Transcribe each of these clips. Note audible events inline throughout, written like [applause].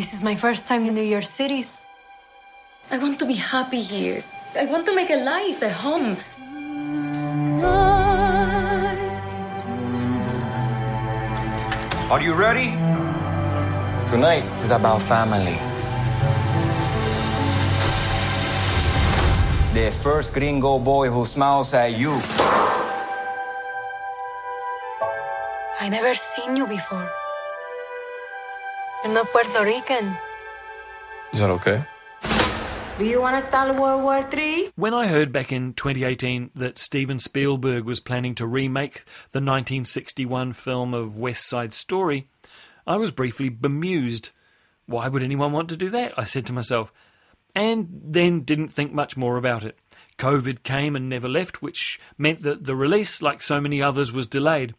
This is my first time in New York City. I want to be happy here. I want to make a life, a home. Are you ready? Tonight is about family. The first gringo boy who smiles at you. I never seen you before. You're not Puerto Rican. Is that okay? Do you want to start World War III? When I heard back in 2018 that Steven Spielberg was planning to remake the 1961 film of West Side Story, I was briefly bemused. Why would anyone want to do that? I said to myself, and then didn't think much more about it. COVID came and never left, which meant that the release, like so many others, was delayed.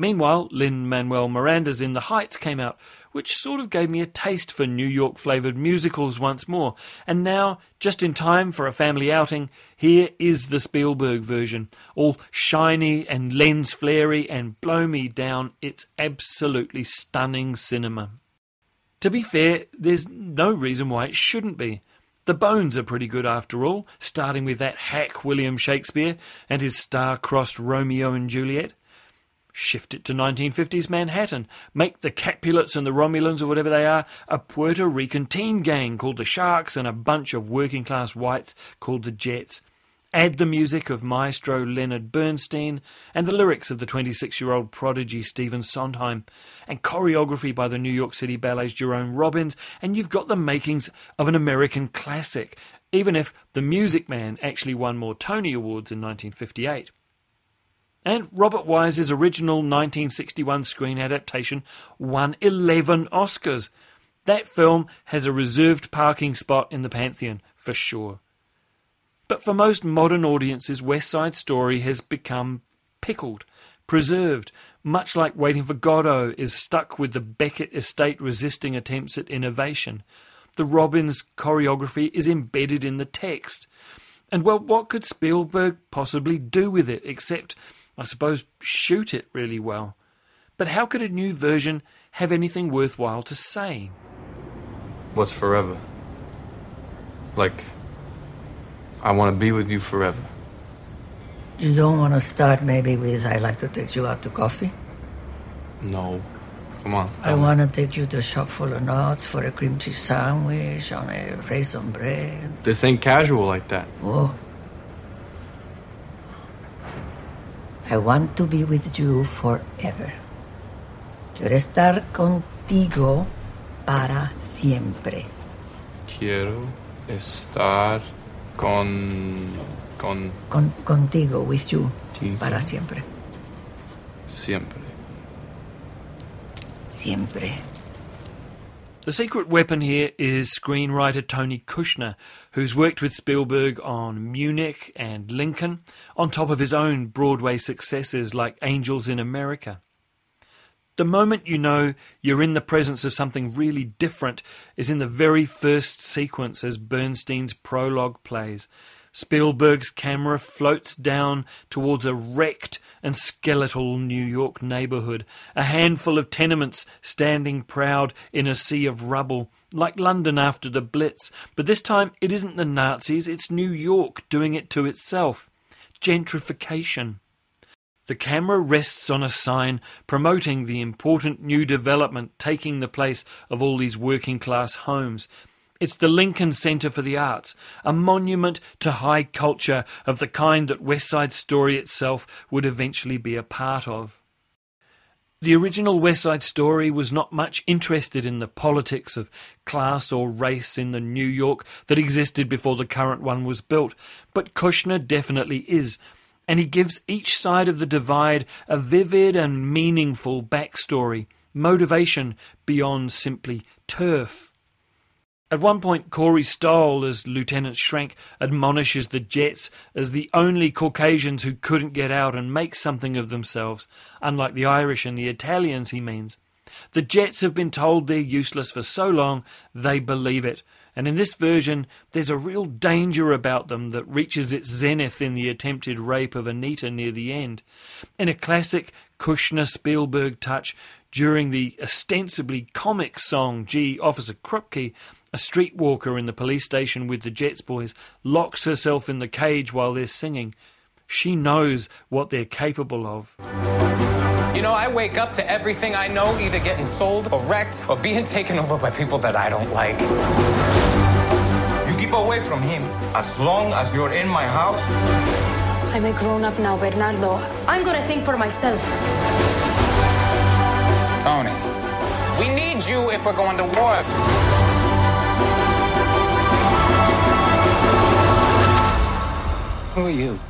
Meanwhile, Lin Manuel Miranda's In the Heights came out, which sort of gave me a taste for New York flavoured musicals once more. And now, just in time for a family outing, here is the Spielberg version, all shiny and lens flary and blow me down. It's absolutely stunning cinema. To be fair, there's no reason why it shouldn't be. The bones are pretty good after all, starting with that hack William Shakespeare and his star-crossed Romeo and Juliet. Shift it to 1950s Manhattan. Make the Capulets and the Romulans, or whatever they are, a Puerto Rican teen gang called the Sharks and a bunch of working class whites called the Jets. Add the music of maestro Leonard Bernstein and the lyrics of the 26 year old prodigy Stephen Sondheim and choreography by the New York City Ballet's Jerome Robbins, and you've got the makings of an American classic, even if The Music Man actually won more Tony Awards in 1958. And Robert Wise's original 1961 screen adaptation won 11 Oscars. That film has a reserved parking spot in the Pantheon, for sure. But for most modern audiences, West Side Story has become pickled, preserved, much like Waiting for Godot is stuck with the Beckett estate resisting attempts at innovation. The Robbins choreography is embedded in the text. And well, what could Spielberg possibly do with it except I suppose, shoot it really well. But how could a new version have anything worthwhile to say? What's forever? Like, I want to be with you forever. You don't want to start maybe with I like to take you out to coffee? No. Come on. I want to take you to a shop full of nuts for a cream cheese sandwich on a raisin bread. This ain't casual like that. Oh. I want to be with you forever. Quiero estar contigo para siempre. Quiero estar con. con. Con, contigo, with you, para siempre. siempre. Siempre. The secret weapon here is screenwriter Tony Kushner, who's worked with Spielberg on Munich and Lincoln, on top of his own Broadway successes like Angels in America. The moment you know you're in the presence of something really different is in the very first sequence as Bernstein's prologue plays. Spielberg's camera floats down towards a wrecked and skeletal New York neighborhood, a handful of tenements standing proud in a sea of rubble, like London after the Blitz. But this time it isn't the Nazis, it's New York doing it to itself. Gentrification. the camera rests on a sign promoting the important new development taking the place of all these working class homes. It's the Lincoln Center for the Arts, a monument to high culture of the kind that West Side Story itself would eventually be a part of. The original West Side Story was not much interested in the politics of class or race in the New York that existed before the current one was built, but Kushner definitely is and he gives each side of the divide a vivid and meaningful backstory, motivation beyond simply turf. At one point, Corey Stoll, as Lieutenant Schrank, admonishes the Jets as the only Caucasians who couldn't get out and make something of themselves, unlike the Irish and the Italians, he means. The Jets have been told they're useless for so long, they believe it, and in this version, there's a real danger about them that reaches its zenith in the attempted rape of Anita near the end. In a classic Kushner Spielberg touch, during the ostensibly comic song Gee Officer Krupke, a streetwalker in the police station with the Jets boys locks herself in the cage while they're singing. She knows what they're capable of. You know, I wake up to everything I know either getting sold or wrecked or being [laughs] taken over by people that I don't like. You keep away from him as long as you're in my house. I'm a grown up now, Bernardo. I'm gonna think for myself. Tony, we need you if we're going to war. Are you?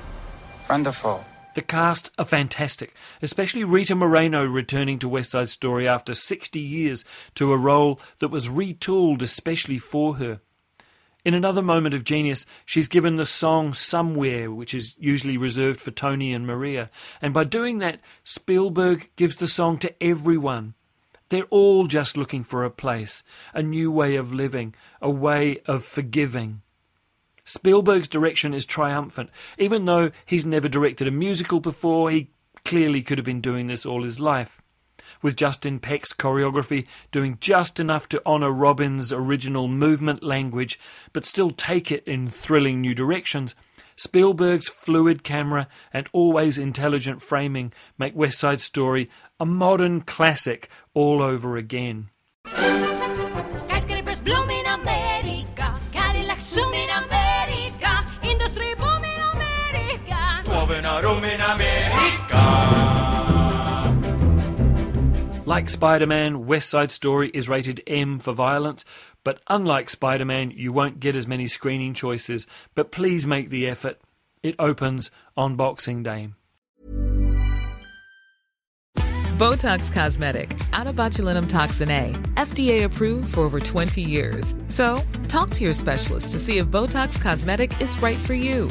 Friend or foe? The cast are fantastic, especially Rita Moreno returning to West Side Story after 60 years to a role that was retooled especially for her. In another moment of genius, she's given the song Somewhere, which is usually reserved for Tony and Maria, and by doing that, Spielberg gives the song to everyone. They're all just looking for a place, a new way of living, a way of forgiving. Spielberg's direction is triumphant. Even though he's never directed a musical before, he clearly could have been doing this all his life. With Justin Peck's choreography doing just enough to honour Robbins' original movement language, but still take it in thrilling new directions, Spielberg's fluid camera and always intelligent framing make West Side Story a modern classic all over again. Like Spider Man, West Side Story is rated M for violence, but unlike Spider Man, you won't get as many screening choices. But please make the effort. It opens on Boxing Day. Botox Cosmetic, out of botulinum toxin A, FDA approved for over 20 years. So, talk to your specialist to see if Botox Cosmetic is right for you.